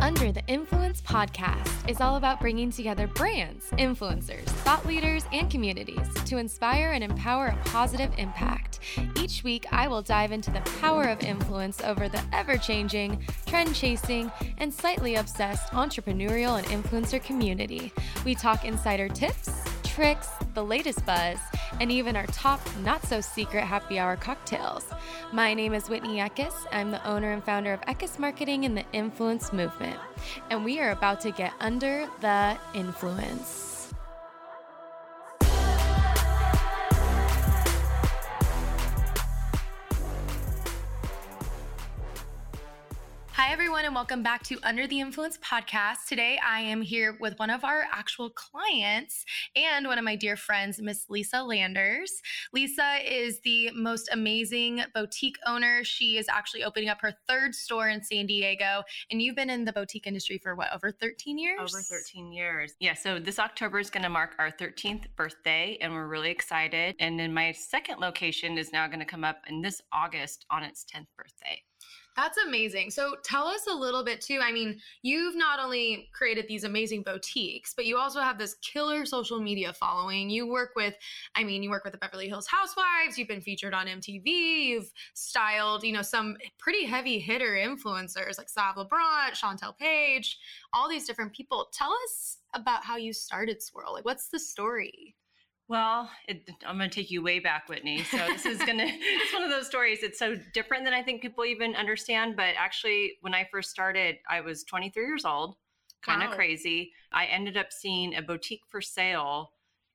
Under the Influence podcast is all about bringing together brands, influencers, thought leaders, and communities to inspire and empower a positive impact. Each week, I will dive into the power of influence over the ever changing, trend chasing, and slightly obsessed entrepreneurial and influencer community. We talk insider tips, tricks, the latest buzz, and even our top not so secret happy hour cocktails. My name is Whitney Eckes. I'm the owner and founder of Eckes Marketing and the Influence Movement. And we are about to get under the influence. Everyone, and welcome back to Under the Influence podcast. Today, I am here with one of our actual clients and one of my dear friends, Miss Lisa Landers. Lisa is the most amazing boutique owner. She is actually opening up her third store in San Diego, and you've been in the boutique industry for what, over 13 years? Over 13 years. Yeah, so this October is going to mark our 13th birthday, and we're really excited. And then my second location is now going to come up in this August on its 10th birthday. That's amazing. So tell us a little bit too. I mean, you've not only created these amazing boutiques, but you also have this killer social media following. You work with, I mean, you work with the Beverly Hills Housewives, you've been featured on MTV, you've styled, you know, some pretty heavy hitter influencers like Sav Laurent, Chantel Page, all these different people. Tell us about how you started Swirl. Like, what's the story? Well, it, I'm going to take you way back, Whitney. So this is going to, it's one of those stories. It's so different than I think people even understand. But actually, when I first started, I was 23 years old, kind of wow. crazy. I ended up seeing a boutique for sale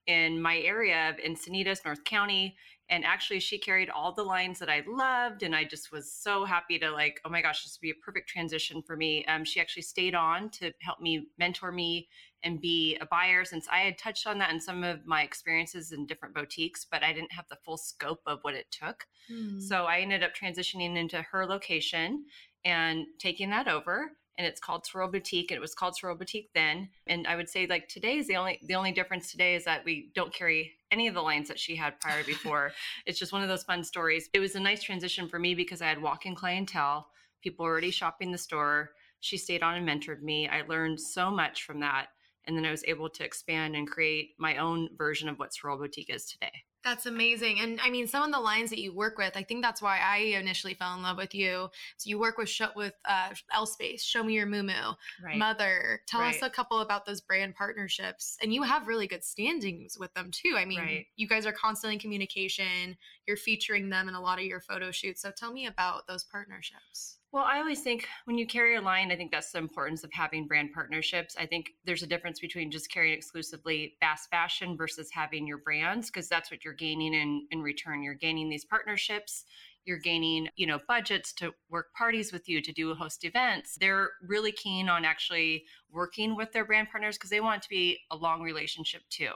in my area of Encinitas, North County. And actually, she carried all the lines that I loved. And I just was so happy to, like, oh my gosh, this would be a perfect transition for me. Um, she actually stayed on to help me mentor me and be a buyer since I had touched on that in some of my experiences in different boutiques, but I didn't have the full scope of what it took. Mm. So I ended up transitioning into her location and taking that over. And it's called Swirl Boutique. And it was called Swirl Boutique then. And I would say like today is the only the only difference today is that we don't carry any of the lines that she had prior before. it's just one of those fun stories. It was a nice transition for me because I had walk-in clientele, people already shopping the store. She stayed on and mentored me. I learned so much from that and then I was able to expand and create my own version of what Swirl Boutique is today. That's amazing. And I mean, some of the lines that you work with, I think that's why I initially fell in love with you. So you work with with uh, L Space, Show Me Your Mumu right. Mother. Tell right. us a couple about those brand partnerships. And you have really good standings with them too. I mean, right. you guys are constantly in communication. You're featuring them in a lot of your photo shoots. So tell me about those partnerships. Well, I always think when you carry a line, I think that's the importance of having brand partnerships. I think there's a difference between just carrying exclusively fast fashion versus having your brands, because that's what you're gaining in, in return. You're gaining these partnerships, you're gaining, you know, budgets to work parties with you, to do host events. They're really keen on actually working with their brand partners because they want to be a long relationship too.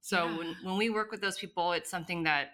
So yeah. when, when we work with those people, it's something that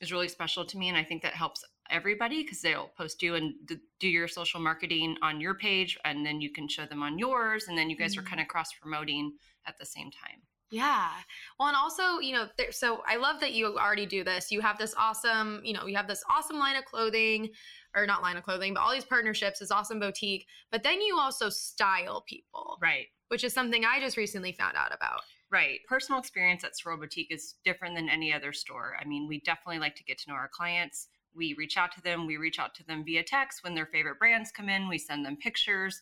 is really special to me. And I think that helps everybody because they'll post you and do your social marketing on your page and then you can show them on yours and then you guys mm-hmm. are kind of cross promoting at the same time yeah. Well, and also, you know, there, so I love that you already do this. You have this awesome, you know, you have this awesome line of clothing, or not line of clothing, but all these partnerships, this awesome boutique. But then you also style people. Right. Which is something I just recently found out about. Right. Personal experience at Swirl Boutique is different than any other store. I mean, we definitely like to get to know our clients we reach out to them. We reach out to them via text when their favorite brands come in. We send them pictures.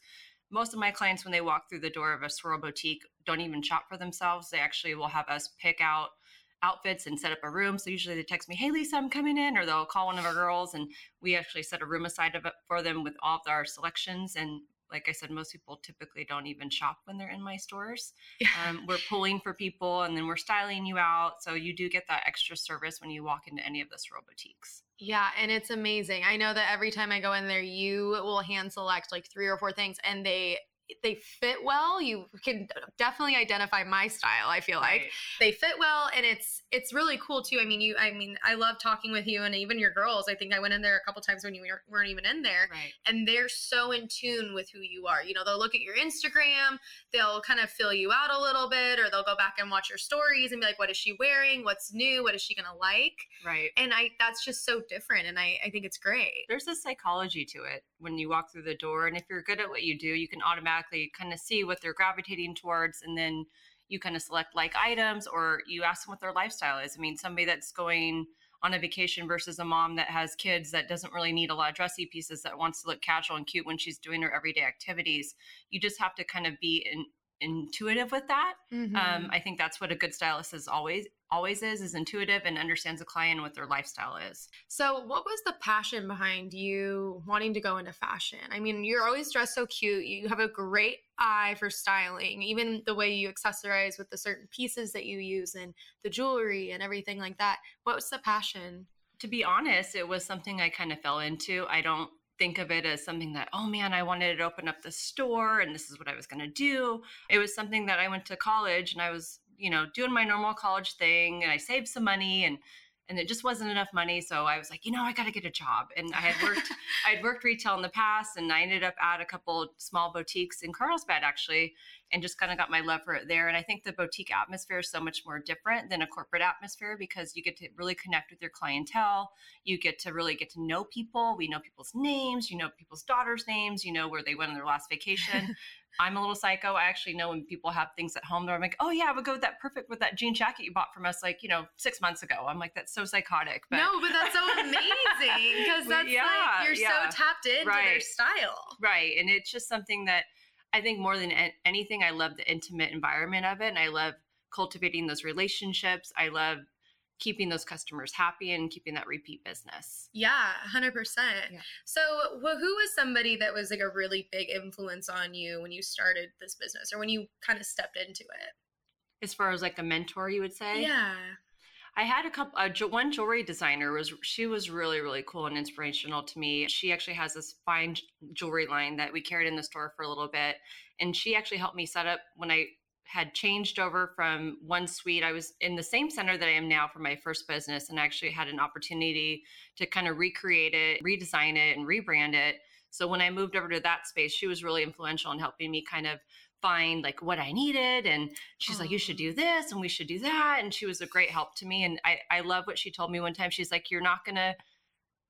Most of my clients, when they walk through the door of a Swirl boutique, don't even shop for themselves. They actually will have us pick out outfits and set up a room. So usually they text me, "Hey Lisa, I'm coming in," or they'll call one of our girls, and we actually set a room aside for them with all of our selections. And like I said, most people typically don't even shop when they're in my stores. Um, we're pulling for people, and then we're styling you out. So you do get that extra service when you walk into any of the Swirl boutiques. Yeah, and it's amazing. I know that every time I go in there, you will hand select like three or four things, and they they fit well. You can definitely identify my style, I feel like. Right. They fit well and it's it's really cool too. I mean, you I mean, I love talking with you and even your girls. I think I went in there a couple times when you weren't- weren't even in there Right. and they're so in tune with who you are. You know, they'll look at your Instagram, they'll kind of fill you out a little bit, or they'll go back and watch your stories and be like, what is she wearing? What's new? What is she gonna like? Right. And I that's just so different and I, I think it's great. There's a psychology to it when you walk through the door. And if you're good at what you do, you can automatically kind of see what they're gravitating towards. And then you kind of select like items or you ask them what their lifestyle is. I mean, somebody that's going on a vacation versus a mom that has kids that doesn't really need a lot of dressy pieces that wants to look casual and cute when she's doing her everyday activities. You just have to kind of be in, intuitive with that. Mm-hmm. Um, I think that's what a good stylist is always always is is intuitive and understands the client and what their lifestyle is. So, what was the passion behind you wanting to go into fashion? I mean, you're always dressed so cute. You have a great eye for styling, even the way you accessorize with the certain pieces that you use and the jewelry and everything like that. What was the passion? to be honest, it was something I kind of fell into. I don't think of it as something that, oh man, I wanted to open up the store and this is what I was going to do. It was something that I went to college and I was, you know, doing my normal college thing and I saved some money and and it just wasn't enough money so i was like you know i got to get a job and i had worked i had worked retail in the past and i ended up at a couple small boutiques in carlsbad actually and just kind of got my love for it there and i think the boutique atmosphere is so much more different than a corporate atmosphere because you get to really connect with your clientele you get to really get to know people we know people's names you know people's daughters names you know where they went on their last vacation I'm a little psycho. I actually know when people have things at home, they're like, "Oh yeah, I would go with that perfect with that jean jacket you bought from us, like you know, six months ago." I'm like, "That's so psychotic." But no, but that's so amazing because that's yeah, like you're yeah. so tapped into their style. right, and it's just something that I think more than anything, I love the intimate environment of it, and I love cultivating those relationships. I love keeping those customers happy and keeping that repeat business. Yeah, 100%. Yeah. So, wh- who was somebody that was like a really big influence on you when you started this business or when you kind of stepped into it? As far as like a mentor, you would say, Yeah. I had a couple. Uh, one jewelry designer was she was really really cool and inspirational to me. She actually has this fine jewelry line that we carried in the store for a little bit, and she actually helped me set up when I had changed over from one suite. I was in the same center that I am now for my first business, and actually had an opportunity to kind of recreate it, redesign it, and rebrand it. So when I moved over to that space, she was really influential in helping me kind of find like what I needed and she's like you should oh. do this and we should do that and she was a great help to me and I I love what she told me one time she's like you're not going to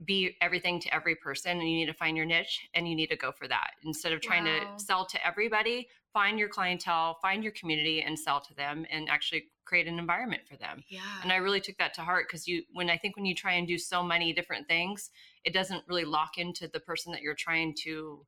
be everything to every person and you need to find your niche and you need to go for that instead of trying Wow. to sell to everybody find your clientele find your community and sell to them and actually create an environment for them Yeah. and i really took that to heart because you when i think when you try and do so many different things it doesn't really lock into the person that you're trying to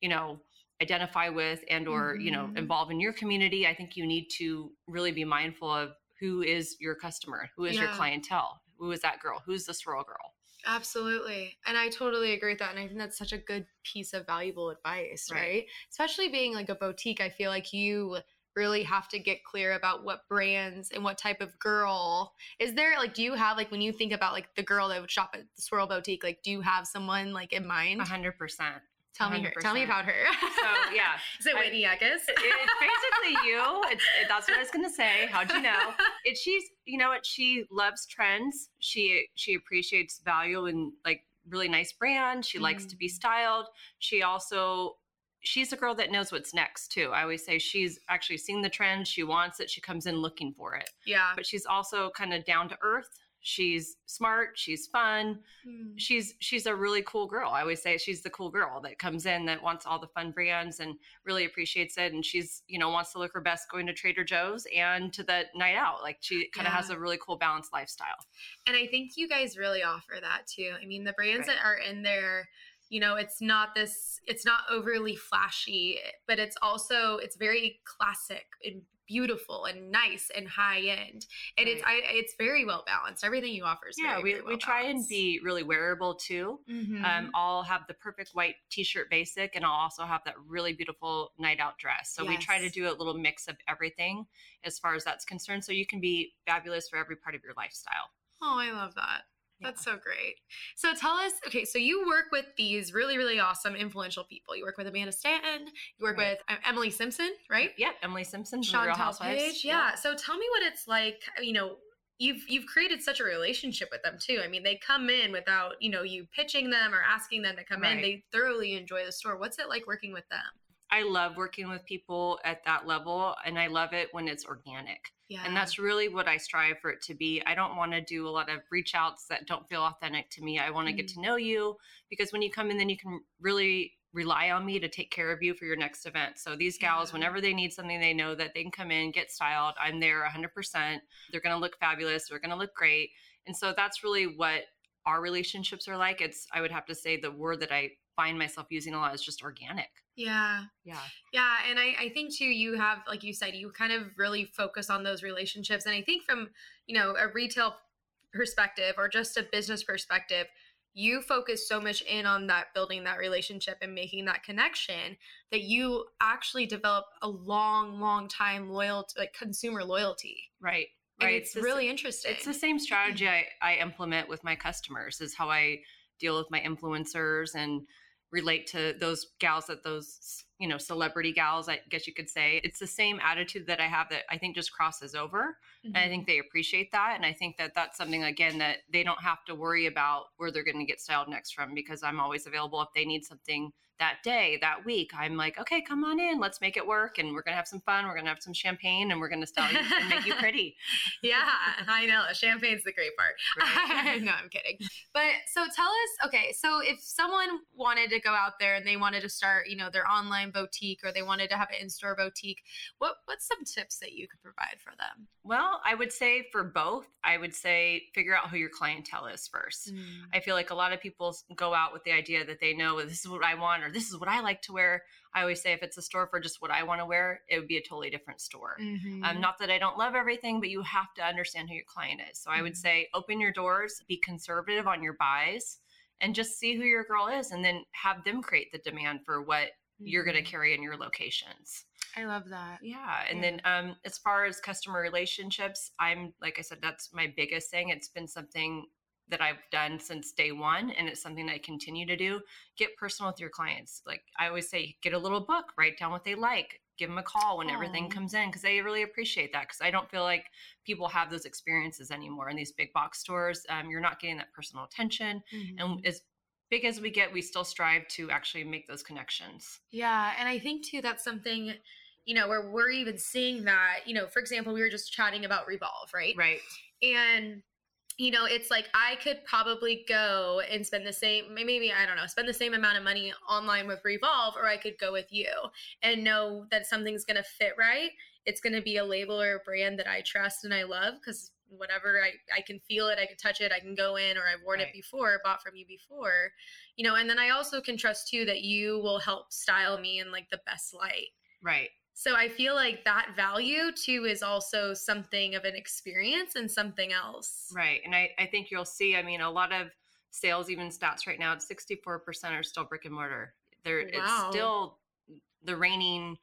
you know identify with and or you know Mhm. involve in your community i think you need to really be mindful of who is your customer who is your clientele who is that girl who's the swirl girl Absolutely. And I totally agree with that. And I think that's such a good piece of valuable advice, right? Right. Especially being like a boutique, I feel like you really have to get clear about what brands and what type of girl is there like do you have like when you think about like the girl that would shop at the swirl boutique like do you have someone like in mind 100% tell me her tell me about her so yeah is it I- whitney Eckes? it's basically you. It's it, that's what I was gonna say. How'd you know? It she's you know what she loves trends. She she appreciates value and like really nice brand. She likes to be Mm. styled. She also she's a girl that knows what's next too. I always say she's actually seen the trend. She wants it. She comes in looking for it. yeah But she's also kind of down to earth. She's smart. She's fun Hmm. she's she's a really cool girl. I always say she's the cool girl that comes in that wants all the fun brands and really appreciates it. And she's you know wants to look her best going to Trader Joe's and to the night out. Like she kind of has a really cool balanced lifestyle. And I think you guys really offer that too. I mean, the brands Right. that are in there, you know, it's not this, it's not overly flashy, but it's also, it's very classic and beautiful and nice and high end. And it's, I, it's very well balanced. Everything you offer is yeah, very, we, very we well try and be really wearable too. Mhm. Um, I'll have the perfect white t-shirt basic, and I'll also have that really beautiful night out dress. So we try to do a little mix of everything as far as that's concerned. So you can be fabulous for every part of your lifestyle. oh, I love that. That's so great. So tell us, okay, so you work with these really, really awesome, influential people. You work with Amanda Stanton, you work Right. with uh, Emily Simpson, right? Yep, Emily Simpson Housewives. Page. Yeah. So tell me what it's like, you know, you've you've created such a relationship with them too. I mean, they come in without, you know, you pitching them or asking them to come in. They thoroughly enjoy the store. What's it like working with them? I love working with people at that level, and I love it when it's organic. Yeah. And that's really what I strive for it to be. I don't want to do a lot of reach outs that don't feel authentic to me. I want to get Mm. to know you because when you come in, then you can really rely on me to take care of you for your next event. So these gals, Yeah. whenever they need something, they know that they can come in, get styled. I'm there 100%. They're going to look fabulous. They're going to look great. And so that's really what our relationships are like. It's, I would have to say, the word that I find myself using a lot is just organic. yeah. Yeah. Yeah, and I, I think too, you have, like you said, you kind of really focus on those relationships. And I think from, you know, a retail perspective or just a business perspective, you focus so much in on that building that relationship and making that connection that you actually develop a long, long time loyalty, like consumer loyalty. Right. And right. it's the s- really interesting. It's the same strategy mm-hmm. I, I implement with my customers is how I deal with my influencers and relate to those gals that those you know celebrity gals I guess you could say. It's the same attitude that I have that I think just crosses over and I Mm-hmm. think they appreciate that and I think that that's something again that they don't have to worry about where they're going to get styled next from because I'm always available if they need something that day that week I'm like okay come on in let's make it work and we're going to have some fun we're going to have some champagne and we're going to style you and make you pretty yeah, I know. Champagne's the great part. Right. no, I'm kidding. But so tell us, okay, so if someone wanted to go out there and they wanted to start, you know, their online boutique or they wanted to have an in-store boutique, what what's some tips that you could provide for them? Well, I would say for both, I would say figure out who your clientele is first. I feel like a lot of people go out with the idea that they know this is what I want or this is what I like to wear. I always say if it's a store for just what I want to wear, it would be a totally different store. Mhm. Um, not that I don't love everything, but you have to understand who your client is. So I would Mhm. say open your doors, be conservative on your buys, and just see who your girl is, and then have them create the demand for what you're going to carry in your locations. I love that. Yeah. And Yeah. then um as far as customer relationships, I'm like I said, that's my biggest thing. It's been something that I've done since day one and it's something that I continue to do. Get personal with your clients. Like I always say, get a little book, write down what they like, give them a call when everything comes in because they really appreciate that. Because I don't feel like people have those experiences anymore in these big box stores. Um, you're not getting that personal attention. Mhm. And as big as we get, we still strive to actually make those connections. Yeah, and I think too that's something, you know, where we're even seeing that, you know, for example, we were just chatting about Revolve, right? Right. and you know it's like i could probably go and spend the same maybe i don't know spend the same amount of money online with revolve or i could go with you and know that something's going to fit right it's going to be a label or a brand that i trust and i love because whatever I, I can feel it i can touch it i can go in or i've worn Right. it before bought from you before you know and then i also can trust too that you will help style me in like the best light Right. So I feel like that value too is also something of an experience and something else. Right. And I, I think you'll see, I mean, a lot of sales, even stats right now, it's 64% are still brick and mortar. There, Wow. it's still the reigning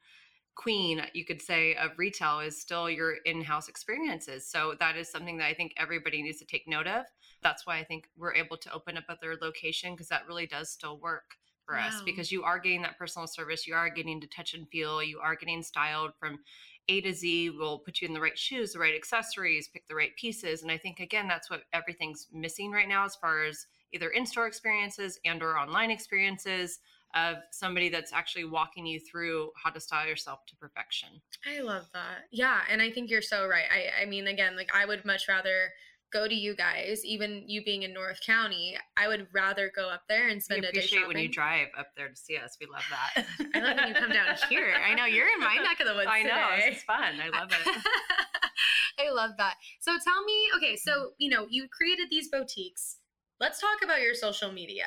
queen, you could say, of retail is still your in house experiences. So that is something that I think everybody needs to take note of. That's why I think we're able to open up other location because that really does still work for us because you are getting that personal service, you are getting to touch and feel, you are getting styled from A to Z. We'll put you in the right shoes, the right accessories, pick the right pieces, and I think again that's what everything's missing right now as far as either in-store experiences and or online experiences of somebody that's actually walking you through how to style yourself to perfection. I love that. Yeah, and I think you're so right. I I mean again, like I would much rather go to you guys, even you being in North County, I would rather go up there and We spend a day appreciate shopping. when you drive up there to see us. We love that. I love when you come down here. I know you're in my neck of the woods I know today. it's fun. I love it. I love that. So tell me, okay, so you know, you created these boutiques. Let's talk about your social media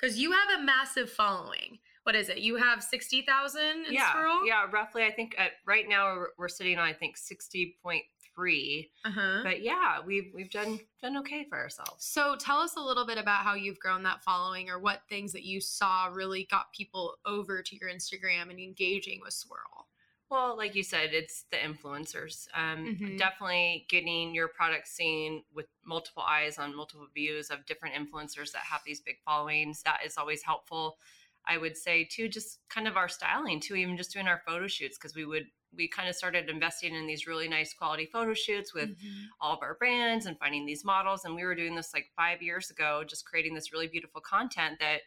because you have a massive following. What is it? You have sixty thousand in yeah, yeah. Roughly, I think at, right now we're, we're sitting on I think sixty point three. Uh huh. But yeah, we've we've done done okay for ourselves. So tell us a little bit about how you've grown that following, or what things that you saw really got people over to your Instagram and engaging with Swirl. Well, like you said, it's the influencers. Um, Mhm. Definitely getting your product seen with multiple eyes on multiple views of different influencers that have these big followings. That is always helpful. I would say too, just kind of our styling too, even just doing our photo shoots because we would we kind of started investing in these really nice quality photo shoots with Mhm. all of our brands and finding these models. And we were doing this like five years ago, just creating this really beautiful content that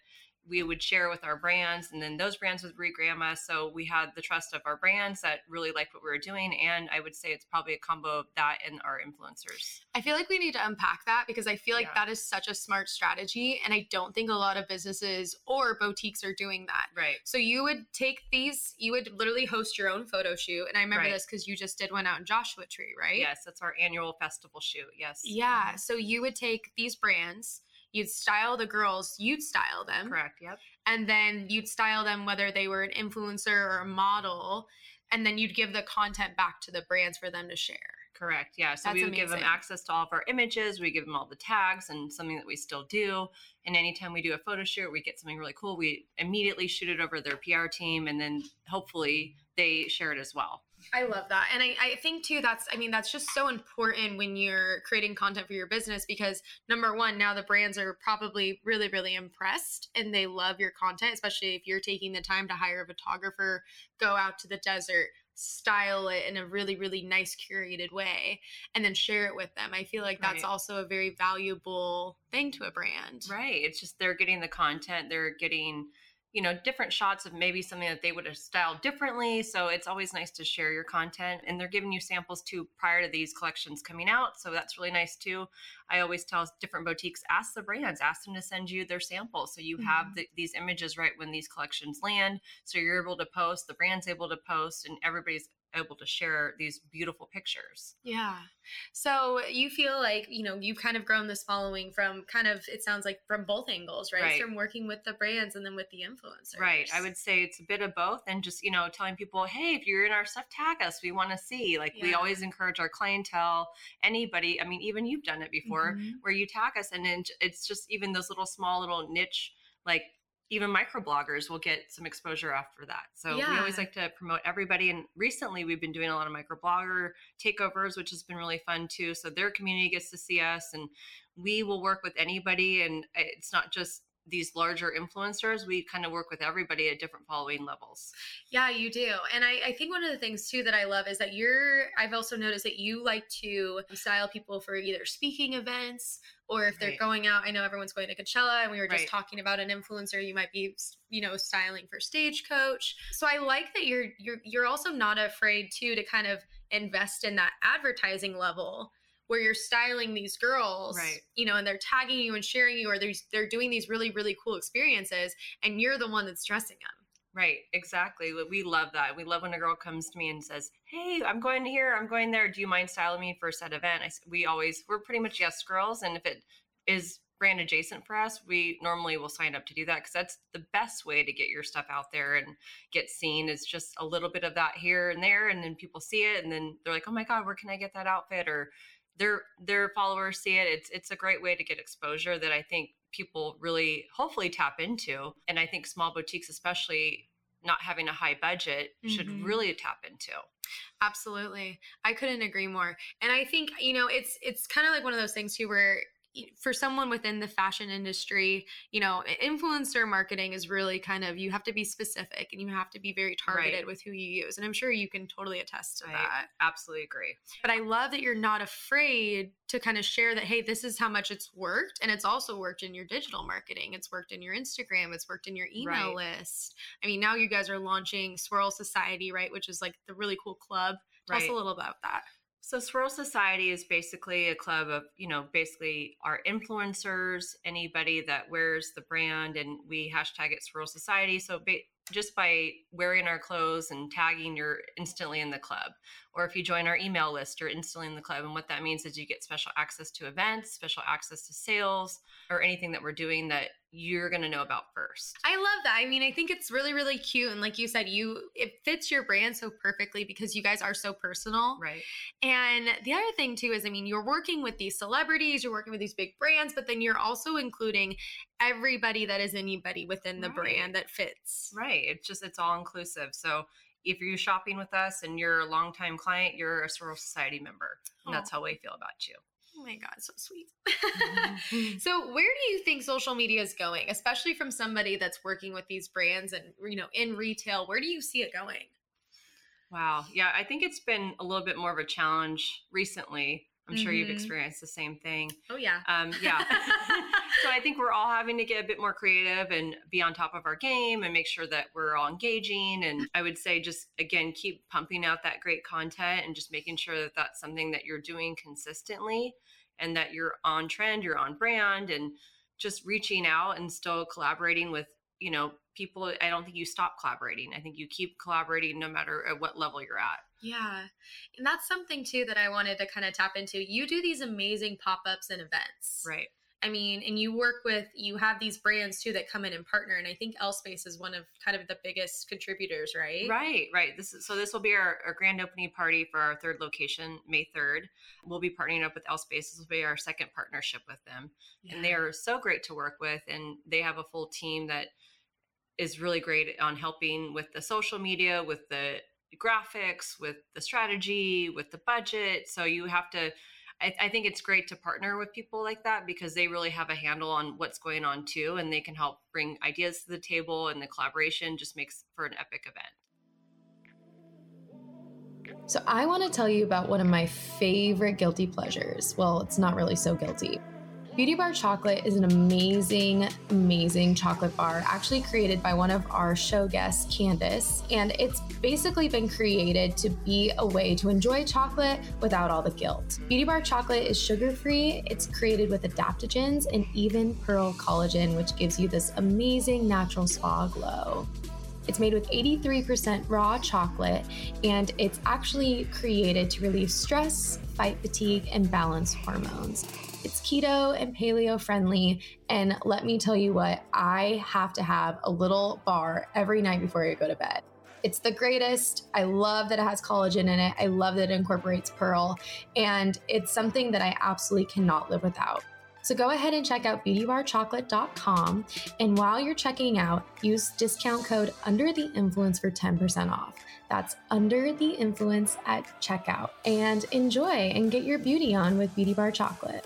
we would share with our brands. And then those brands would regram us. So we had the trust of our brands that really liked what we were doing. And I would say it's probably a combo of that and our influencers. I feel like we need to unpack that because I feel like Yeah. that is such a smart strategy. And I don't think a lot of businesses or boutiques are doing that. Right. So you would take these, you would literally host your own photo shoot. And I remember Right. this because you just did one out in Joshua Tree, right? Yes, that's our annual festival shoot. Yes. Yeah. So you would take these brands, you'd style the girls, you'd style them. Correct. Yep. And then you'd style them whether they were an influencer or a model. And then you'd give the content back to the brands for them to share. Correct. Yeah. So That's we would give them access to all of our images. We give them all the tags and something that we still do. And anytime we do a photo shoot, we get something really cool. We immediately shoot it over their PR team, and then hopefully they share it as well. I love that. And I, I think too that's I mean, that's just so important when you're creating content for your business because number one, now the brands are probably really, really impressed and they love your content, especially if you're taking the time to hire a photographer, go out to the desert, style it in a really, really nice curated way, and then share it with them. I feel like that's Right. also a very valuable thing to a brand. Right. It's just they're getting the content, they're getting, you know, different shots of maybe something that they would have styled differently. So it's always nice to share your content. And they're giving you samples too prior to these collections coming out. So that's really nice too. I always tell different boutiques, ask the brands, ask them to send you their samples. So you have Mhm. the, these images right when these collections land. So you're able to post, the brand's able to post, and everybody's able to share these beautiful pictures. Yeah. So you feel like, you know, you've kind of grown this following from kind of, it sounds like from both angles, right? Right. From working with the brands and then with the influencers. Right. I would say it's a bit of both and just, you know, telling people, hey, if you're in our stuff, tag us. We want to see. Like we always encourage our clientele, anybody. I mean, even you've done it before Mhm. where you tag us and then it's just even those little small little niche, like even microbloggers will get some exposure after that. So we always like to promote everybody. And recently we've been doing a lot of microblogger takeovers, which has been really fun too. So their community gets to see us and we will work with anybody. And it's not just these larger influencers. We kind of work with everybody at different following levels. Yeah, you do. And I, I think one of the things too that I love is that you're, I've also noticed that you like to style people for either speaking events or if they're Right. going out. I know everyone's going to Coachella and we were just Right. talking about an influencer. You might be, you know, styling for Stagecoach. So I like that you're, you're, you're also not afraid too to kind of invest in that advertising level where you're styling these girls, Right. you know, and they're tagging you and sharing you, or they're, they're doing these really, really cool experiences and you're the one that's dressing them. Right, exactly. We- love that. We love when a girl comes to me and says, "Hey, I'm going here. I'm going there. Do you mind styling me for a set event?" I, we always we're pretty much yes girls, and if it is brand adjacent for us, we normally will sign up to do that because that's the best way to get your stuff out there and get seen. Is just a little bit of that here and there, and then people see it, and then they're like, "Oh my god, where can I get that outfit?" Or their their followers see it. It's it's a great way to get exposure that I think people really hopefully tap into. And I think small boutiques, especially not having a high budget, should Mhm. really tap into. Absolutely. I couldn't agree more. And I think, you know, it's it's kind of like one of those things too where for someone within the fashion industry, you know, influencer marketing is really kind of you have to be specific and you have to be very targeted Right. with who you use. And I'm sure you can totally attest to I that. absolutely agree. But I love that you're not afraid to kind of share that hey, this is how much it's worked and it's also worked in your digital marketing. It's worked in your Instagram, it's worked in your email list. I mean, now you guys are launching Swirl Society, right, which is like the really cool club. Tell us a little about that. So Swirl Society is basically a club of, you know, basically our influencers, anybody that wears the brand, and we hashtag it Swirl Society. So ba- just by wearing our clothes and tagging, you're instantly in the club. Or if you join our email list, you're instantly in the club. And what that means is you get special access to events, special access to sales, or anything that we're doing that you're going to know about first. I love that. I mean, I think it's really, really cute. And like you said, you it fits your brand so perfectly because you guys are so personal. Right. And the other thing too is, I mean, you're working with these celebrities, you're working with these big brands, but then you're also including everybody that is anybody within the Right. brand that fits. Right. It's just it's all inclusive. So if you're shopping with us and you're a longtime client, you're a Swirl Society member. And that's how we feel about you. Oh my God, so sweet. Mm-hmm. so, where do you think social media is going, especially from somebody that's working with these brands and, you know, in retail? Where do you see it going? Wow. Yeah, I think it's been a little bit more of a challenge recently. I'm sure you've Mhm. experienced the same thing. Oh, yeah. Um, yeah. so I think we're all having to get a bit more creative and be on top of our game and make sure that we're all engaging. And I would say just again, keep pumping out that great content and just making sure that that's something that you're doing consistently and that you're on trend, you're on brand, and just reaching out and still collaborating with you know people. I don't think you stop collaborating. I think you keep collaborating no matter at what level you're at. Yeah. And that's something too that I wanted to kind of tap into. You do these amazing pop ups and events. Right. I mean, and you work with, you have these brands too that come in and partner. And I think L Space is one of kind of the biggest contributors, right? Right, right. This is so this will be our, our grand opening party for our third location, May 3rd. We'll be partnering up with L Space. This will be our second partnership with them. And they are so great to work with and they have a full team that is really great on helping with the social media, with the graphics, with the strategy, with the budget. So you have to I, I think it's great to partner with people like that because they really have a handle on what's going on too, and they can help bring ideas to the table, and the collaboration just makes for an epic event. So, I want to tell you about one of my favorite guilty pleasures. Well, it's not really so guilty. Beauty Bar Chocolate is an amazing, amazing chocolate bar actually created by one of our show guests, Candace. And it's basically been created to be a way to enjoy chocolate without all the guilt. Beauty Bar Chocolate is sugar free, it's created with adaptogens and even pearl collagen, which gives you this amazing natural spa glow. It's made with 83% raw chocolate, and it's actually created to relieve stress, fight fatigue, and balance hormones. It's keto and paleo friendly, and let me tell you what, I have to have a little bar every night before I go to bed. It's the greatest. I love that it has collagen in it. I love that it incorporates pearl, and it's something that I absolutely cannot live without. So go ahead and check out beautybarchocolate.com and while you're checking out, use discount code under the influence for 10% off. That's under the influence at checkout. And enjoy and get your beauty on with Beauty Bar Chocolate.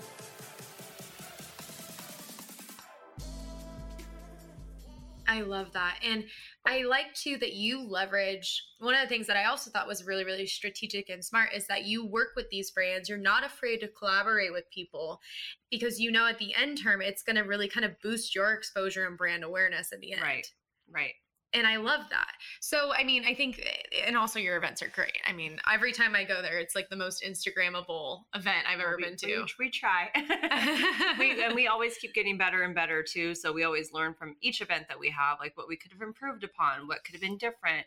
I love that. And I like too that you leverage one of the things that I also thought was really, really strategic and smart is that you work with these brands. You're not afraid to collaborate with people because you know at the end term, it's going to really kind of boost your exposure and brand awareness at the end. Right, right. And I love that. So, I mean, I think, eh, and also your events are great. I mean, every time I go there, it's like the most Instagrammable event I've ever we, been to. We, we try. we, and we always keep getting better and better too. So we always learn from each event that we have, like what we could have improved upon, what could have been different,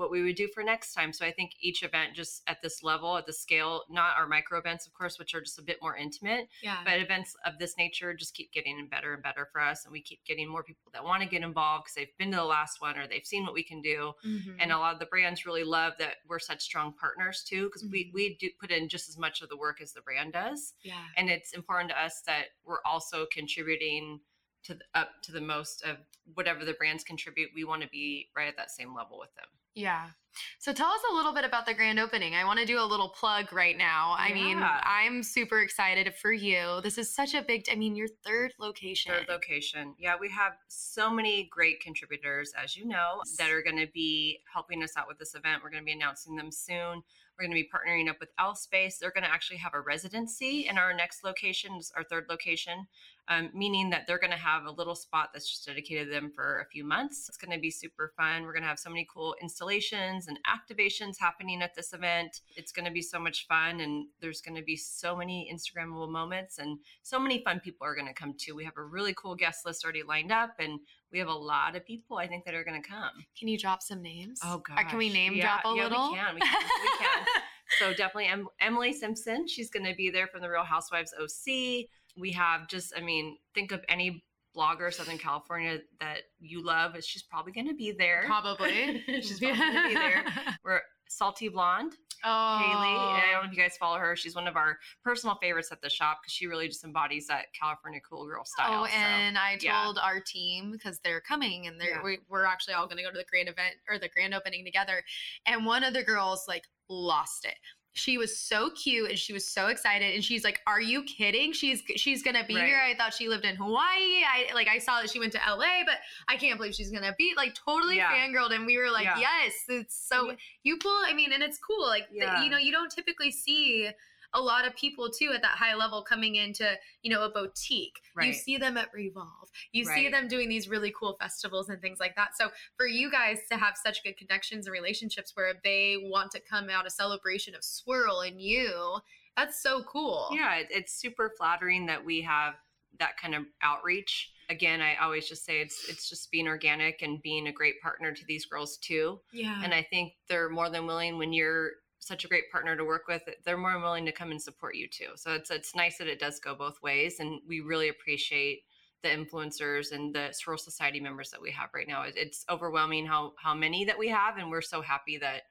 what we would do for next time. So I think each event, just at this level, at the scale, not our micro events, of course, which are just a bit more intimate, yeah. but events of this nature just keep getting better and better for us. And we keep getting more people that want to get involved because they've been to the last one or they've seen what we can do. Mhm. And a lot of the brands really love that we're such strong partners too, because we, Mhm. we do put in just as much of the work as the brand does yeah. and it's important to us that we're also contributing to the, up to the most of whatever the brands contribute we want to be right at that same level with them Yeah. So tell us a little bit about the grand opening. I want to do a little plug right now. I mean, I'm super excited for you. This is such a big, I mean, your third location. third location yeah we have so many great contributors as you know that are going to be helping us out with this event we're going to be announcing them soon we're going to be partnering up with L Space. They're going to actually have a residency in our next location, our third location, um, meaning that they're going to have a little spot that's just dedicated to them for a few months. It's going to be super fun. We're going to have so many cool installations and activations happening at this event. It's going to be so much fun, and there's going to be so many Instagrammable moments, and so many fun people are going to come too. We have a really cool guest list already lined up, and we have a lot of people I think that are going to come. Can you drop some names? Oh Or gosh. can we name Yeah, drop a yeah, little? We can. We can. we can. So definitely em- Emily Simpson. She's going to be there from the Real Housewives OC. We have just, I mean, think of any blogger Southern California that you love. She's probably going to be there. Probably. She's probably going to be there. We're Salty Blonde. Oh, Haley. And I don't know if you guys follow her. She's one of our personal favorites at the shop because she really just embodies that California cool girl style. Oh, so. and I yeah. told our team because they're coming and they're Yeah. we, we're actually all going to go to the grand event or the grand opening together. And one of the girls like lost it. She was so cute and she was so excited and she's like, "Are you kidding? She's she's gonna be here. I thought she lived in Hawaii. I like I saw that she went to LA, but I can't believe she's gonna be like totally Yeah. fangirled." And we were like, Yeah. "Yes, it's so you pull. I mean, and it's cool. Like Yeah. you know, you don't typically see." A lot of people too at that high level coming into you know a boutique. You see them at Revolve. You see them doing these really cool festivals and things like that. So for you guys to have such good connections and relationships where they want to come out a celebration of Swirl and you, that's so cool. Yeah, it's super flattering that we have that kind of outreach. Again, I always just say it's it's just being organic and being a great partner to these girls too. Yeah. And I think they're more than willing when you're such a great partner to work with. They're more willing to come and support you too. So it's it's nice that it does go both ways, and we really appreciate the influencers and the Swirl Society members that we have right now. It, it's overwhelming how how many that we have, and we're so happy that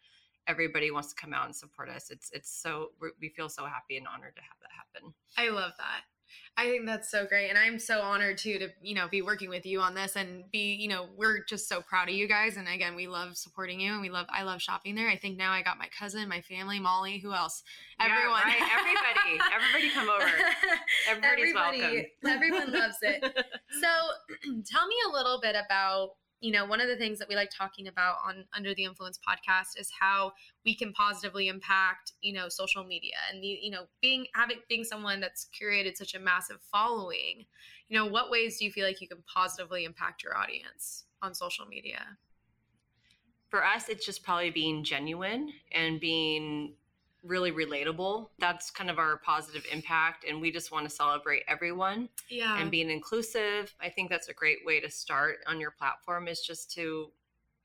everybody wants to come out and support us. It's it's so we feel so happy and honored to have that happen. I love that. I think that's so great. And I'm so honored too to, you know, be working with you on this and be, you know, we're just so proud of you guys. And again, we love supporting you and we love I love shopping there. I think now I got my cousin, my family, Molly, who else? Yeah, Everyone. right? Everybody. Everybody come over. Everybody's welcome. Everyone loves it. So tell me a little bit about, you know, one of the things that we like talking about on Under the Influence podcast is how we can positively impact, you know, social media and the, you know, being having being someone that's curated such a massive following. You know, what ways do you feel like you can positively impact your audience on social media? For us, it's just probably being genuine and being really relatable. That's kind of our positive impact. And we just want to celebrate everyone Yeah. and being inclusive. I think that's a great way to start on your platform is just to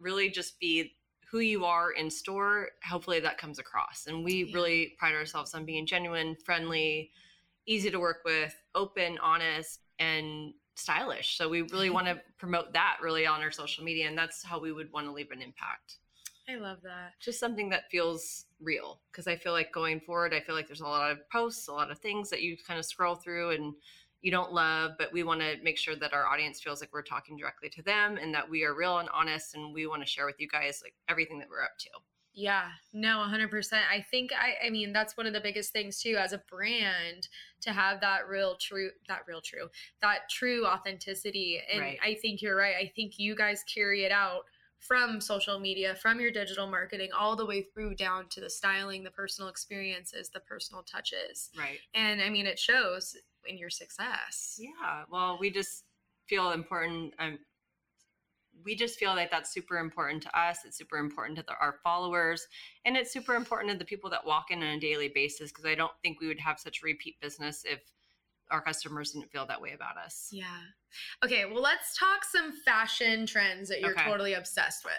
really just be who you are in store. Hopefully that comes across. And we Yeah. really pride ourselves on being genuine, friendly, easy to work with, open, honest, and stylish. So we really want to promote that really on our social media. And that's how we would want to leave an impact. I love that. Just something that feels real. Because I feel like going forward, I feel like there's a lot of posts, a lot of things that you kind of scroll through and you don't love, but we want to make sure that our audience feels like we're talking directly to them and that we are real and honest and we want to share with you guys like everything that we're up to. Yeah, no, 100%. I think I I mean that's one of the biggest things too as a brand to have that real true that real true that true authenticity and Right. I think you're right. I think you guys carry it out from social media, from your digital marketing all the way through down to the styling, the personal experiences, the personal touches. Right. And I mean it shows in your success. Yeah. Well, we just feel important. Um, we just feel like that's super important to us. It's super important to the, our followers, and it's super important to the people that walk in on a daily basis. Because I don't think we would have such repeat business if our customers didn't feel that way about us. Yeah. Okay, well, let's talk some fashion trends that you're Okay. totally obsessed with.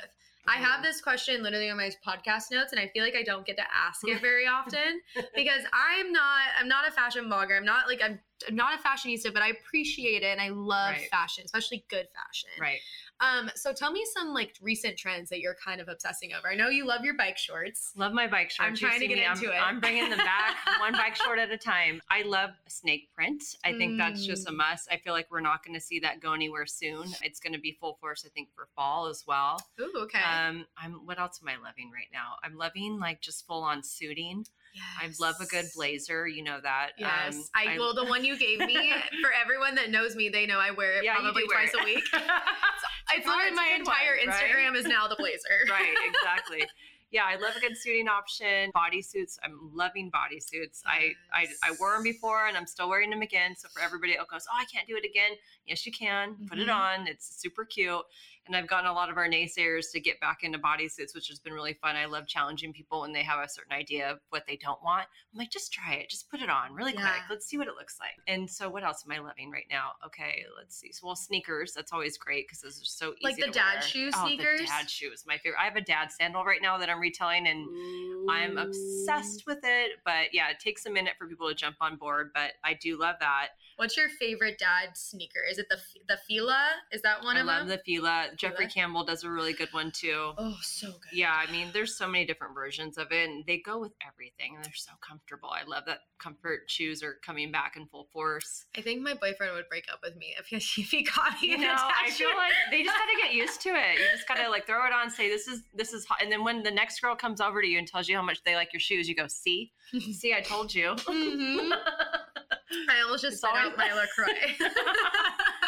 I mm-hmm. have this question literally on my podcast notes, and I feel like I don't get to ask it very often because I'm not I'm not a fashion blogger. I'm not like I'm, I'm not a fashionista, but I appreciate it and I love Right. fashion, especially good fashion. Right. Um. So tell me some like recent trends that you're kind of obsessing over. I know you love your bike shorts. Love my bike shorts. I'm trying to get me, into I'm, it. I'm bringing them back one bike short at a time. I love snake print. I think that's just a Mm. must. I feel like we're not going to see that go anywhere soon. It's going to be full force, I think, for fall as well. Ooh, okay. Um, I'm what else am I loving right now? I'm loving like just full on suiting. I love a good blazer. You know that. Yes, Um, I, well the one you gave me for everyone that knows me, they know I wear it Yeah, probably twice it. a week. It's Literally it's a my entire one, right? Instagram is now the blazer. right, exactly. Yeah, I love a good suiting option. Bodysuits, I'm loving bodysuits. I, I I wore them before, and I'm still wearing them again. So for everybody that goes, oh, I can't do it again. Yes, you can. Put it Mhm. on. It's super cute. And I've gotten a lot of our naysayers to get back into bodysuits, which has been really fun. I love challenging people when they have a certain idea of what they don't want. I'm like, just try it. Just put it on really quick. Let's see what it looks like. And so, what else am I loving right now? Okay, let's see. So, well, sneakers. That's always great because those are so easy. Like the dad wear. shoe Oh, sneakers? The dad shoes, my favorite. I have a dad sandal right now that I'm retailing, and I'm obsessed with it. But yeah, it takes a minute for people to jump on board, but I do love that. What's your favorite dad sneaker? Is it the the Fila? Is that one I of them? I love the Fila. Jeffrey Fila? Campbell does a really good one too. oh, so good. Yeah, I mean, there's so many different versions of it, and they go with everything, and they're so comfortable. I love that comfort shoes are coming back in full force. I think my boyfriend would break up with me if he, if he caught me You in know, I feel like they just got to get used to it. You just got to like throw it on, say this is this is hot, and then when the next girl comes over to you and tells you how much they like your shoes, you go, "See, see, I told you." Mhm. I almost just spit out my LaCroix.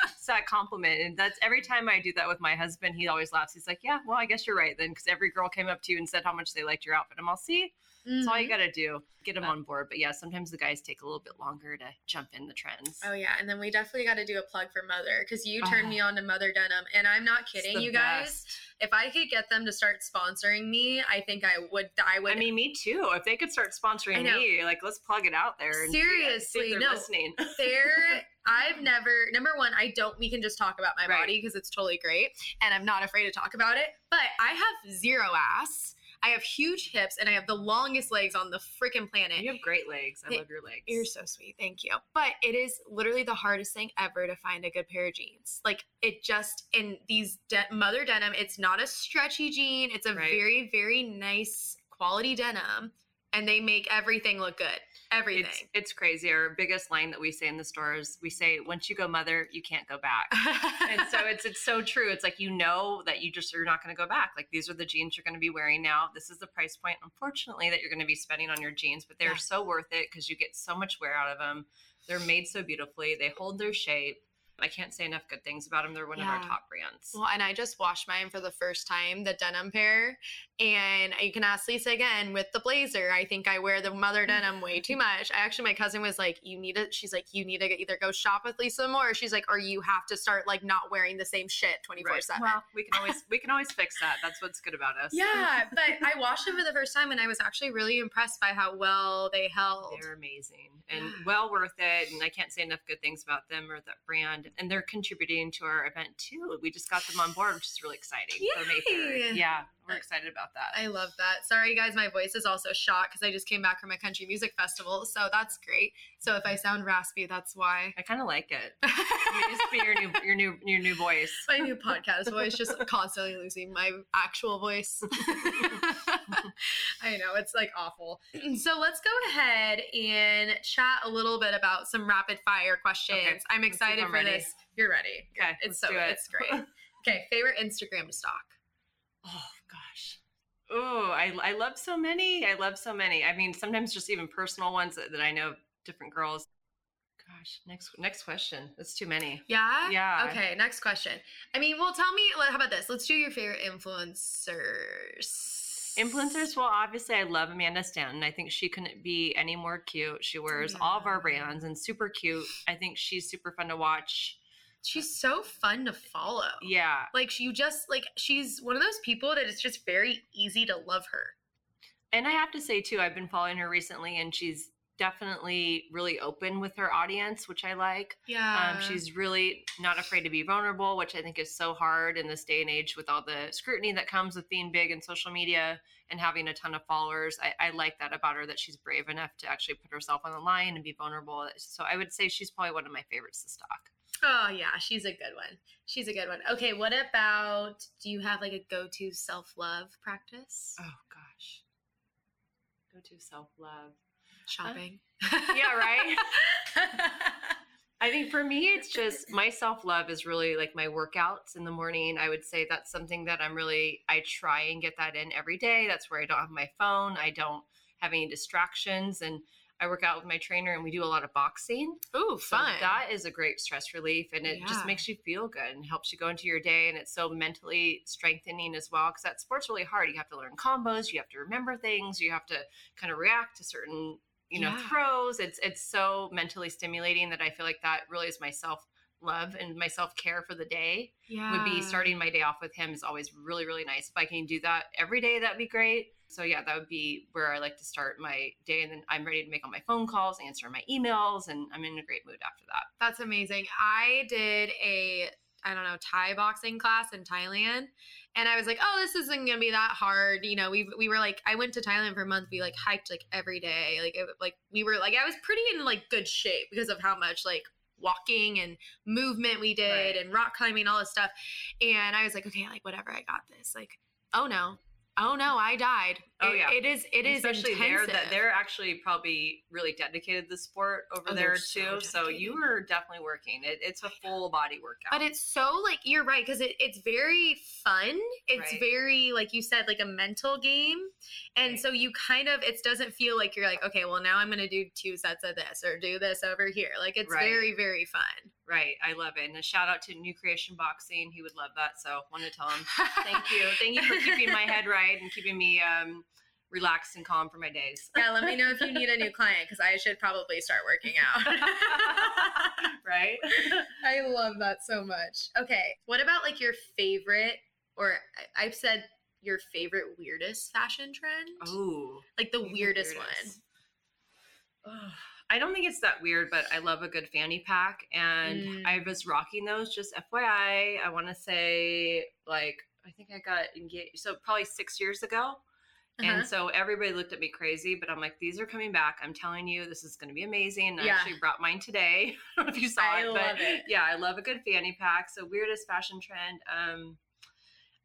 it's that compliment, and that's every time I do that with my husband, he always laughs. He's like, "Yeah, well, I guess you're right then," because every girl came up to you and said how much they liked your outfit. I'm all, "See, that's all you Mhm. got to do, get them Yeah. on board." But yeah, sometimes the guys take a little bit longer to jump in the trends. Oh yeah, and then we definitely got to do a plug for Mother because you turned Oh. me on to Mother Denim, and I'm not kidding, you guys. If I could get them to start sponsoring me, I think I would. I would. I mean, me too. If they could start sponsoring me, like let's plug it out there. And see- see if Seriously, they're no. listening. there i've never number one i don't we can just talk about my Right. body because it's totally great and i'm not afraid to talk about it but i have zero ass i have huge hips and i have the longest legs on the freaking planet You have great legs. I love your legs. you're so sweet thank you but it is literally the hardest thing ever to find a good pair of jeans like it just in these de- mother denim it's not a stretchy jean it's a Right. very very nice quality denim and they make everything look good everything It's, it's crazy. Our biggest line that we say in the stores, we say, "Once you go mother, you can't go back." and so it's it's so true. It's like you know that you just you're not going to go back. Like these are the jeans you're going to be wearing now. This is the price point, unfortunately, that you're going to be spending on your jeans, but they're Yeah. so worth it because you get so much wear out of them. They're made so beautifully. They hold their shape. I can't say enough good things about them. They're one of our top brands. Well, and I just washed mine for the first time, the denim pair. And you can ask Lisa again with the blazer. I think I wear the mother denim way too much. I actually, my cousin was like, You need to, she's like, You need to either go shop with Lisa more. Or she's like, Or you have to start like not wearing the same shit 24 Right. 7. Well, we can always we can always fix that. That's what's good about us. Yeah, but I washed them for the first time and I was actually really impressed by how well they held. They're amazing and well worth it. And I can't say enough good things about them or that brand. And they're contributing to our event too. We just got them on board, which is really exciting for. Yay! Yeah, we're excited about that. I love that. Sorry, guys, my voice is also shot because I just came back from a country music festival. So that's great. So if I mm-hmm. sound raspy, that's why. I kind of like it. You just be your new your new your new voice. my new podcast voice, just constantly losing my actual voice. I know, it's like awful. So let's go ahead and chat a little bit about some rapid fire questions. Okay, I'm let's see if excited I'm for ready. this. You're ready. Okay, It's let's so do it. it's great. Okay, favorite Instagram to stalk. Oh gosh. Oh, I I love so many. I love so many. I mean, sometimes just even personal ones that, that I know different girls. Gosh, next next question. That's too many. Yeah? Yeah. Okay, next question. I mean, well, tell me, how about this? Let's do your favorite influencers. Influencers, well, obviously, I love Amanda Stanton. I think she couldn't be any more cute. She wears all of our brands and super cute. I think she's super fun to watch. She's so fun to follow. Yeah. Like, you just, like, she's one of those people that it's just very easy to love her. And I have to say, too, I've been following her recently, and she's definitely really open with her audience, which I like. Yeah. Um, she's really not afraid to be vulnerable, which I think is so hard in this day and age with all the scrutiny that comes with being big in social media and having a ton of followers. I, I like that about her that she's brave enough to actually put herself on the line and be vulnerable. So I would say she's probably one of my favorites to stalk. Oh yeah, she's a good one. She's a good one. Okay, what about do you have like a go-to self-love practice? Oh gosh. Go to self love. Uh, Shopping. Yeah, right? I think for me, it's just my self love is really like my workouts in the morning. I would say that's something that I'm really, I try and get that in every day. That's where I don't have my phone. I don't have any distractions. And I work out with my trainer and we do a lot of boxing. Ooh, So fun. that is a great stress relief and it Yeah. just makes you feel good and helps you go into your day. And it's so mentally strengthening as well because that sport's really hard. You have to learn combos, you have to remember things, you have to kind of react to certain, you know, Yeah. throws. It's it's so mentally stimulating that I feel like that really is my self love and my self care for the day yeah. would be starting my day off with him is always really really nice. If I can do that every day, that'd be great. So yeah, that would be where I like to start my day, and then I'm ready to make all my phone calls, answer my emails, and I'm in a great mood after that. That's amazing. I did a I don't know, Thai boxing class in Thailand. And I was like, oh, this isn't gonna be that hard. You know, we we were like, I went to Thailand for a month. We like hiked like every day. Like it, like we were like I was pretty in like good shape because of how much like walking and movement we did Right. and rock climbing, all this stuff. And I was like, okay, like whatever, I got this. Like, oh no, oh no, I died. Oh, It- yeah. it is. It is especially there that they're actually probably really dedicated to the sport over Oh, there they're so too. So you were definitely working. It, it's a full body workout. But it's so like you're right because it, it's very fun. It's Right. very like you said like a mental game, and Right. so you kind of it doesn't feel like you're like okay well now I'm gonna do two sets of this or do this over here. Like it's Right. very very fun. right. I love it. And a shout out to New Creation Boxing. He would love that. So want to tell him thank you. Thank you for keeping my head right and keeping me um, relaxed and calm for my days. yeah, let me know if you need a new client because I should probably start working out. right? I love that so much. Okay, what about like your favorite or I've said your favorite weirdest fashion trend? Oh, like the weirdest, one. Ugh, I don't think it's that weird, but I love a good fanny pack. And Mm. I was rocking those just FYI. I want to say, like, I think I got engaged. So probably six years ago. Uh-huh. And so everybody looked at me crazy, but I'm like, these are coming back. I'm telling you, this is going to be amazing. And I actually brought mine today. I don't know if you saw I it, but it. yeah, I love a good fanny pack. So weirdest fashion trend. Um,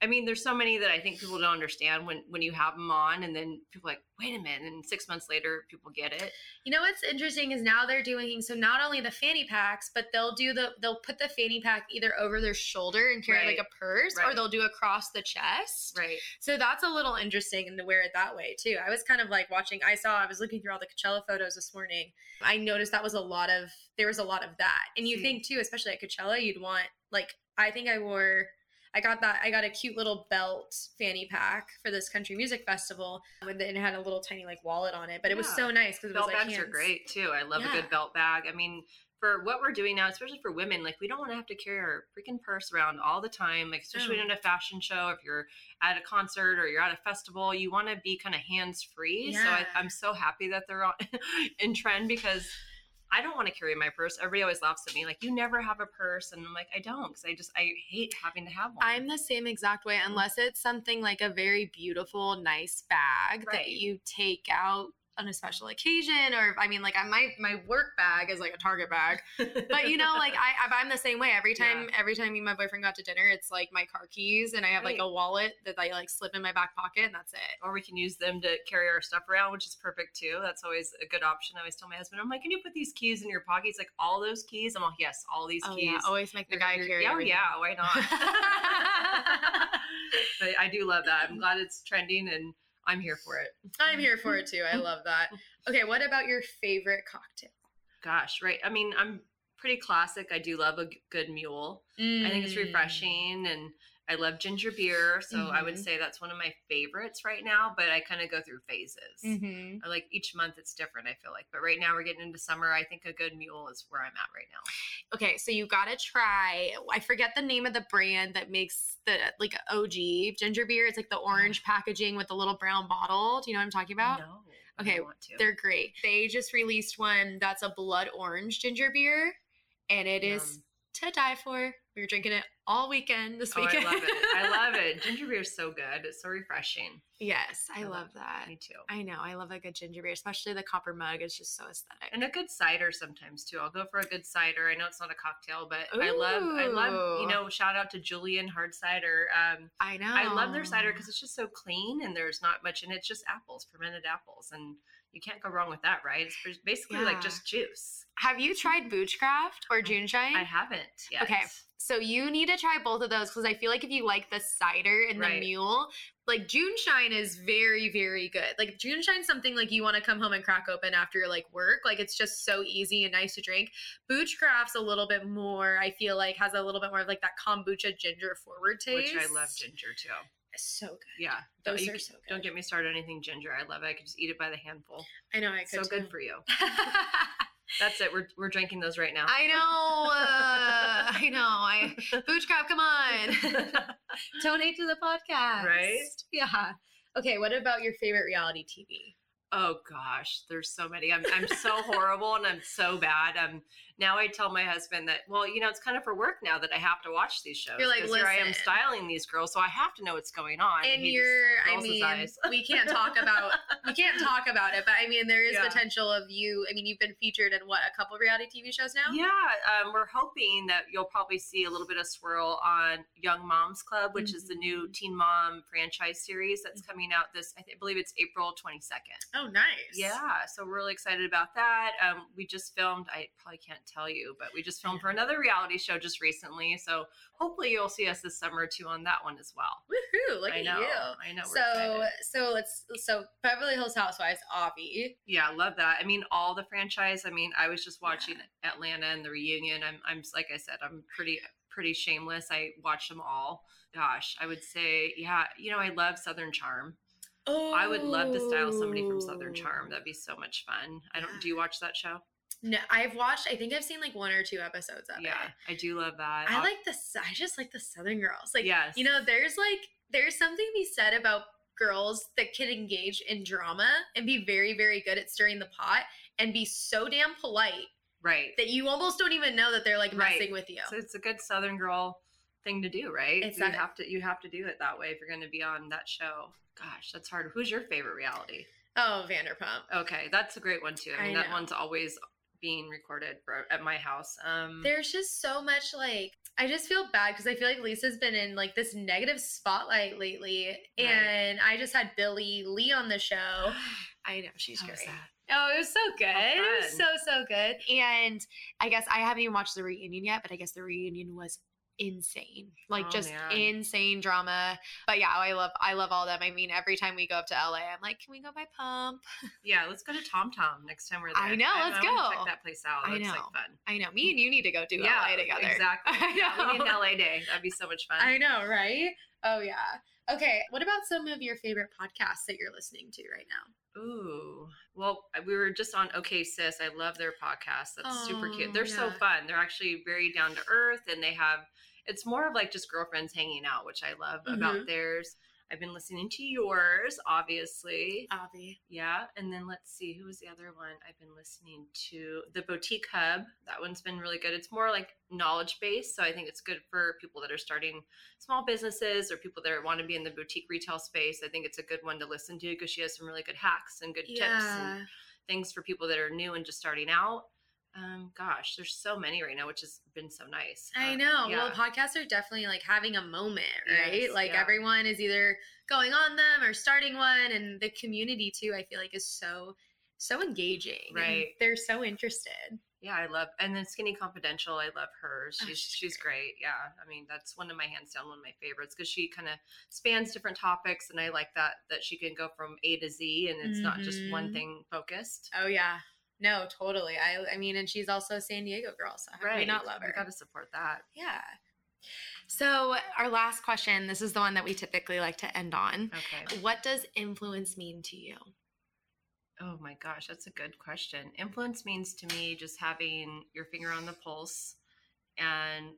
I mean, there's so many that I think people don't understand when when you have them on, and then people are like, wait a minute, and six months later, people get it. You know what's interesting is now they're doing so not only the fanny packs, but they'll do the they'll put the fanny pack either over their shoulder and carry like a purse, or they'll do across the chest. Right. So that's a little interesting and to wear it that way too. I was kind of like watching. I saw. I was looking through all the Coachella photos this morning. I noticed that was a lot of there was a lot of that, and you See. think too, especially at Coachella, you'd want like I think I wore. I got that. I got a cute little belt fanny pack for this country music festival, and it had a little tiny like wallet on it. But it was so nice because it was Belt like bags are great too. I love a good belt bag. I mean, for what we're doing now, especially for women, like we don't want to have to carry our freaking purse around all the time. Like especially No. in a fashion show, if you're at a concert or you're at a festival, you want to be kind of hands free. Yeah. So I, I'm so happy that they're on, in trend because. I don't want to carry my purse. Everybody always laughs at me, like you never have a purse, and I'm like, I don't, because I just I hate having to have one. I'm the same exact way, unless it's something like a very beautiful, nice bag Right. that you take out on a special occasion, or I mean, like I my my work bag is like a Target bag, but you know, like I I'm the same way. Every time every time me and my boyfriend got to dinner, it's like my car keys, and I have like a wallet that I like slip in my back pocket, and that's it. or we can use them to carry our stuff around, which is perfect too. That's always a good option. I always tell my husband, I'm like, can you put these keys in your pocket? He's like, all those keys? I'm like, yes, all these Oh keys. yeah, always make the guy carry. yeah, oh, yeah, why not? but I do love that. I'm glad it's trending and I'm here for it. I'm here for it too. I love that. Okay, what about your favorite cocktail? Gosh, right. I mean, I'm pretty classic. I do love a good mule. I think it's Mm. refreshing and I love ginger beer. So I would Mhm. say that's one of my favorites right now, but I kind of go through phases. Mhm. I like each month it's different, I feel like. But right now we're getting into summer. I think a good mule is where I'm at right now. Okay, so you gotta try. I forget the name of the brand that makes the like OG ginger beer. It's like the orange packaging with the little brown bottle. Do you know what I'm talking about? No. Okay, don't want to. They're great. They just released one that's a blood orange ginger beer, and it is Yum. To die for. We were drinking it all weekend this Oh, I love it. I love it. Ginger beer is so good. It's so refreshing. yes, I I love love that. Me too. I know. I love a good ginger beer, especially the copper mug. It's just so aesthetic. And a good cider sometimes too. I'll go for a good cider. I know it's not a cocktail, but I love I love, you know, shout out to Julian Hard Cider. Um I know. I love their cider because it's just so clean and there's not much and it's just apples, fermented apples. And you can't go wrong with that, right? It's basically Yeah. like just juice. Have you tried Boochcraft or Juneshine? I haven't yet. Okay. So you need to try both of those because I feel like if you like the cider and the mule, like June Shine is very, very good. Like June Shine's something like you want to come home and crack open after your like work. Like it's just so easy and nice to drink. Boochcraft's a little bit more, I feel like, has a little bit more of like that kombucha ginger forward taste. Which I love ginger too. It's so good. Yeah. Those you are so good. don't get me started on anything ginger. I love it. I could just eat it by the handful. I know I so could good for you. That's it. We're, we're drinking those right now. I know. Uh, I know. I Boochcraft, come on. Donate to the podcast. Right? Yeah. Okay, what about your favorite reality TV? Oh gosh, there's so many. I'm I'm so horrible and I'm so bad. Um, now I tell my husband that, well, you know, it's kind of for work now that I have to watch these shows. You're like, 'cause here I am styling these girls, so I have to know what's going on. and just you're i mean we can't talk about we can't talk about it but i mean there is Yeah. potential of you i mean you've been featured in what a couple reality tv shows now Yeah, um, we're hoping that you'll probably see a little bit of swirl on Young Moms Club, which is the new Mhm. Teen Mom franchise series that's coming out this. I, think, I believe it's April twenty second. oh nice Yeah, so we're really excited about that. Um, we just filmed. I probably can't tell you, but we just filmed for another reality show just recently. So hopefully you'll see us this summer too on that one as well. Woohoo, look I at know. you I know. So excited. so let's so beverly hills housewives avi Yeah, I love that. I mean, all the franchise. I mean, I was just watching Atlanta and the reunion. I'm, I'm like I said, I'm pretty, pretty shameless. I watch them all. Gosh, I would say, yeah. You know, I love Southern Charm. oh I would love to style somebody from Southern oh. Charm. That'd be so much fun. I don't. Yeah. Do you watch that show? No i've watched i think i've seen like one or two episodes of Yeah, it Yeah, I do love that. i like the I just like the southern girls like yes. you know there's like there's something to be said about girls that can engage in drama and be very very good at stirring the pot and be so damn polite right. that you almost don't even know that they're like Right. messing with you. So it's a good Southern girl thing to do, right? It's you have to you have to do it that way if you're going to be on that show. Gosh, that's hard. Who's your favorite reality? oh, Vanderpump. Okay, that's a great one too. I I mean, that one's always being recorded for, at my house. Um, There's just so much like I just feel bad because I feel like Lisa's been in like this negative spotlight lately, Right. and I just had Billie Lee on the show. I know she's How great. Oh, it was so good. It was so so good. And I guess I haven't even watched the reunion yet, but I guess the reunion was insane. Like Oh, just man. insane drama. But yeah, I love I love all them. I mean, every time we go up to LA, I'm like, can we go by Pump? yeah, let's go to Tom Tom next time we're there. I know, let's wanna go. Check that place out. I Looks like know. fun. I know. Me and you need to go do yeah, LA together. Exactly. I Yeah, we need an. LA day. That'd be so much fun. I know, right? Oh yeah. Okay. What about some of your favorite podcasts that you're listening to right now? Ooh. Well, we were just on OK Sis. I love their podcast. That's super Oh, cute. They're so fun. They're actually very down to earth and they have it's more of like just girlfriends hanging out, which I love Mhm. about theirs. I've been listening to yours, obviously. Avi. Yeah. And then let's see, who was the other one I've been listening to? The Boutique Hub. That one's been really good. It's more like knowledge based. So I think it's good for people that are starting small businesses or people that want to be in the boutique retail space. I think it's a good one to listen to because she has some really good hacks and good tips and things for people that are new and just starting out. Um, gosh, there's so many right now, which has been so nice. I know. yeah. Well, podcasts are definitely like having a moment, right? Yes, like yeah. everyone is either going on them or starting one, and the community too. I feel like is so so engaging. Right. They're so interested. Yeah, I love and then Skinny Confidential, I love her. Oh, She's she's she's great. Yeah. I mean, that's one of my hands down one of my favorites because she kind of spans different topics and I like that that she can go from A to Z and it's not just one Mhm. thing focused. Oh yeah. No, totally. I I mean, and she's also a San Diego girl, so how can we not love her? We got to support that. Yeah. So our last question, this is the one that we typically like to end on. Okay. What does influence mean to you? Oh my gosh, that's a good question. Influence means to me just having your finger on the pulse and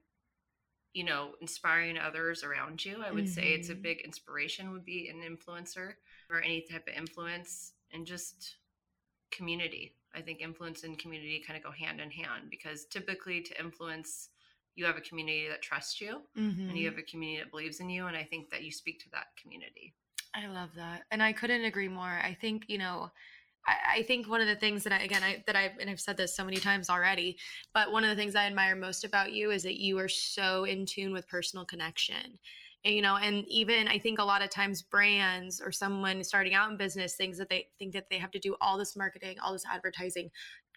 you know, inspiring others around you. I would say it's a Mhm. big inspiration would be an influencer or any type of influence and just community. I think influence and community kind of go hand in hand because typically to influence you have a community that trusts you and you mm-hmm. have a community that believes in you and I think that you speak to that community. I love that, and I couldn't agree more. I think you know, I, I think one of the things that I again I that I've and I've said this so many times already, but one of the things I admire most about you is that you are so in tune with personal connection. And, you know, and even I think a lot of times brands or someone starting out in business things that they think that they have to do all this marketing, all this advertising,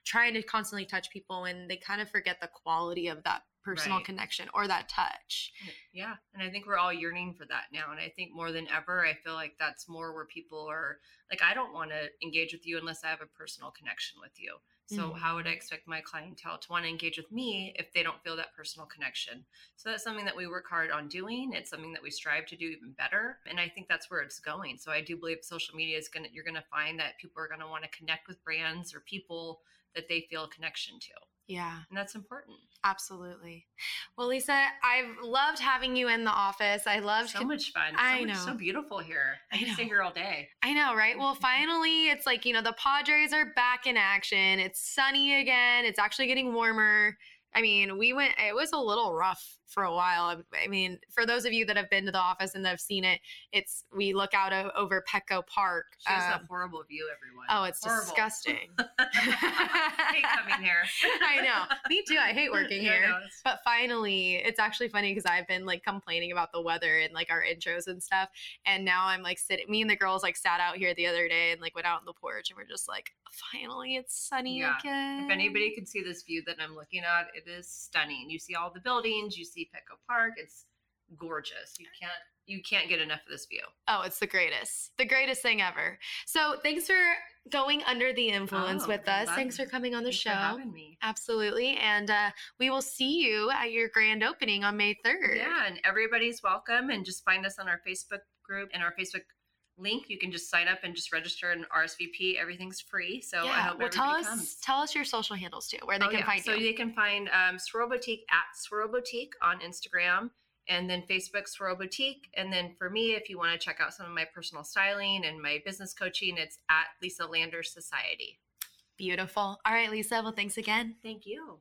trying to constantly touch people, and they kind of forget the quality of that personal Right. connection or that touch. Yeah. And I think we're all yearning for that now. And I think more than ever, I feel like that's more where people are like, I don't want to engage with you unless I have a personal connection with you. So, Mhm. how would I expect my clientele to want to engage with me if they don't feel that personal connection? So, that's something that we work hard on doing. It's something that we strive to do even better. And I think that's where it's going. So, I do believe social media is going to, you're going to find that people are going to want to connect with brands or people that they feel a connection to. Yeah, and that's important. absolutely. Well, Lisa, I've loved having you in the office. I loved So much fun. So I much- know. so beautiful here. I, I could stay here all day. I know, right? Well, finally, it's like, you know, the Padres are back in action. It's sunny again. It's actually getting warmer. I mean, we went, it was a little rough for a while. I mean, for those of you that have been to the office and that have seen it, it's, we look out o- over Petco Park. She has um, a horrible view, everyone. oh, it's Horrible. disgusting. I hate coming here. I know. Me too. I hate working here. it's- But finally, it's actually funny because I've been like complaining about the weather and like our intros and stuff. And now I'm like sitting, me and the girls like sat out here the other day and like went out on the porch and we're just like, finally it's sunny Yeah. again. If anybody can see this view that I'm looking at, it is stunning. You see all the buildings, you see Petco Park. It's gorgeous. You can't you can't get enough of this view. Oh, it's the greatest. The greatest thing ever. So thanks for going under the influence Oh, with us. Thanks for coming on the Thanks show. for having me. Absolutely. And uh, we will see you at your grand opening on May 3rd. Yeah, and everybody's welcome. And just find us on our Facebook group and our Facebook link. You can just sign up and just register and RSVP. Everything's free. So I Yeah. hope Well, tell us comes. tell us your social handles too, where they Oh, can yeah. find so you. they can find um, Swirl Boutique at Swirl Boutique on Instagram, and then Facebook Swirl Boutique. And then for me, if you want to check out some of my personal styling and my business coaching, it's at Lisa Lander Society. Beautiful. All right, Lisa. Well, thanks again. Thank you.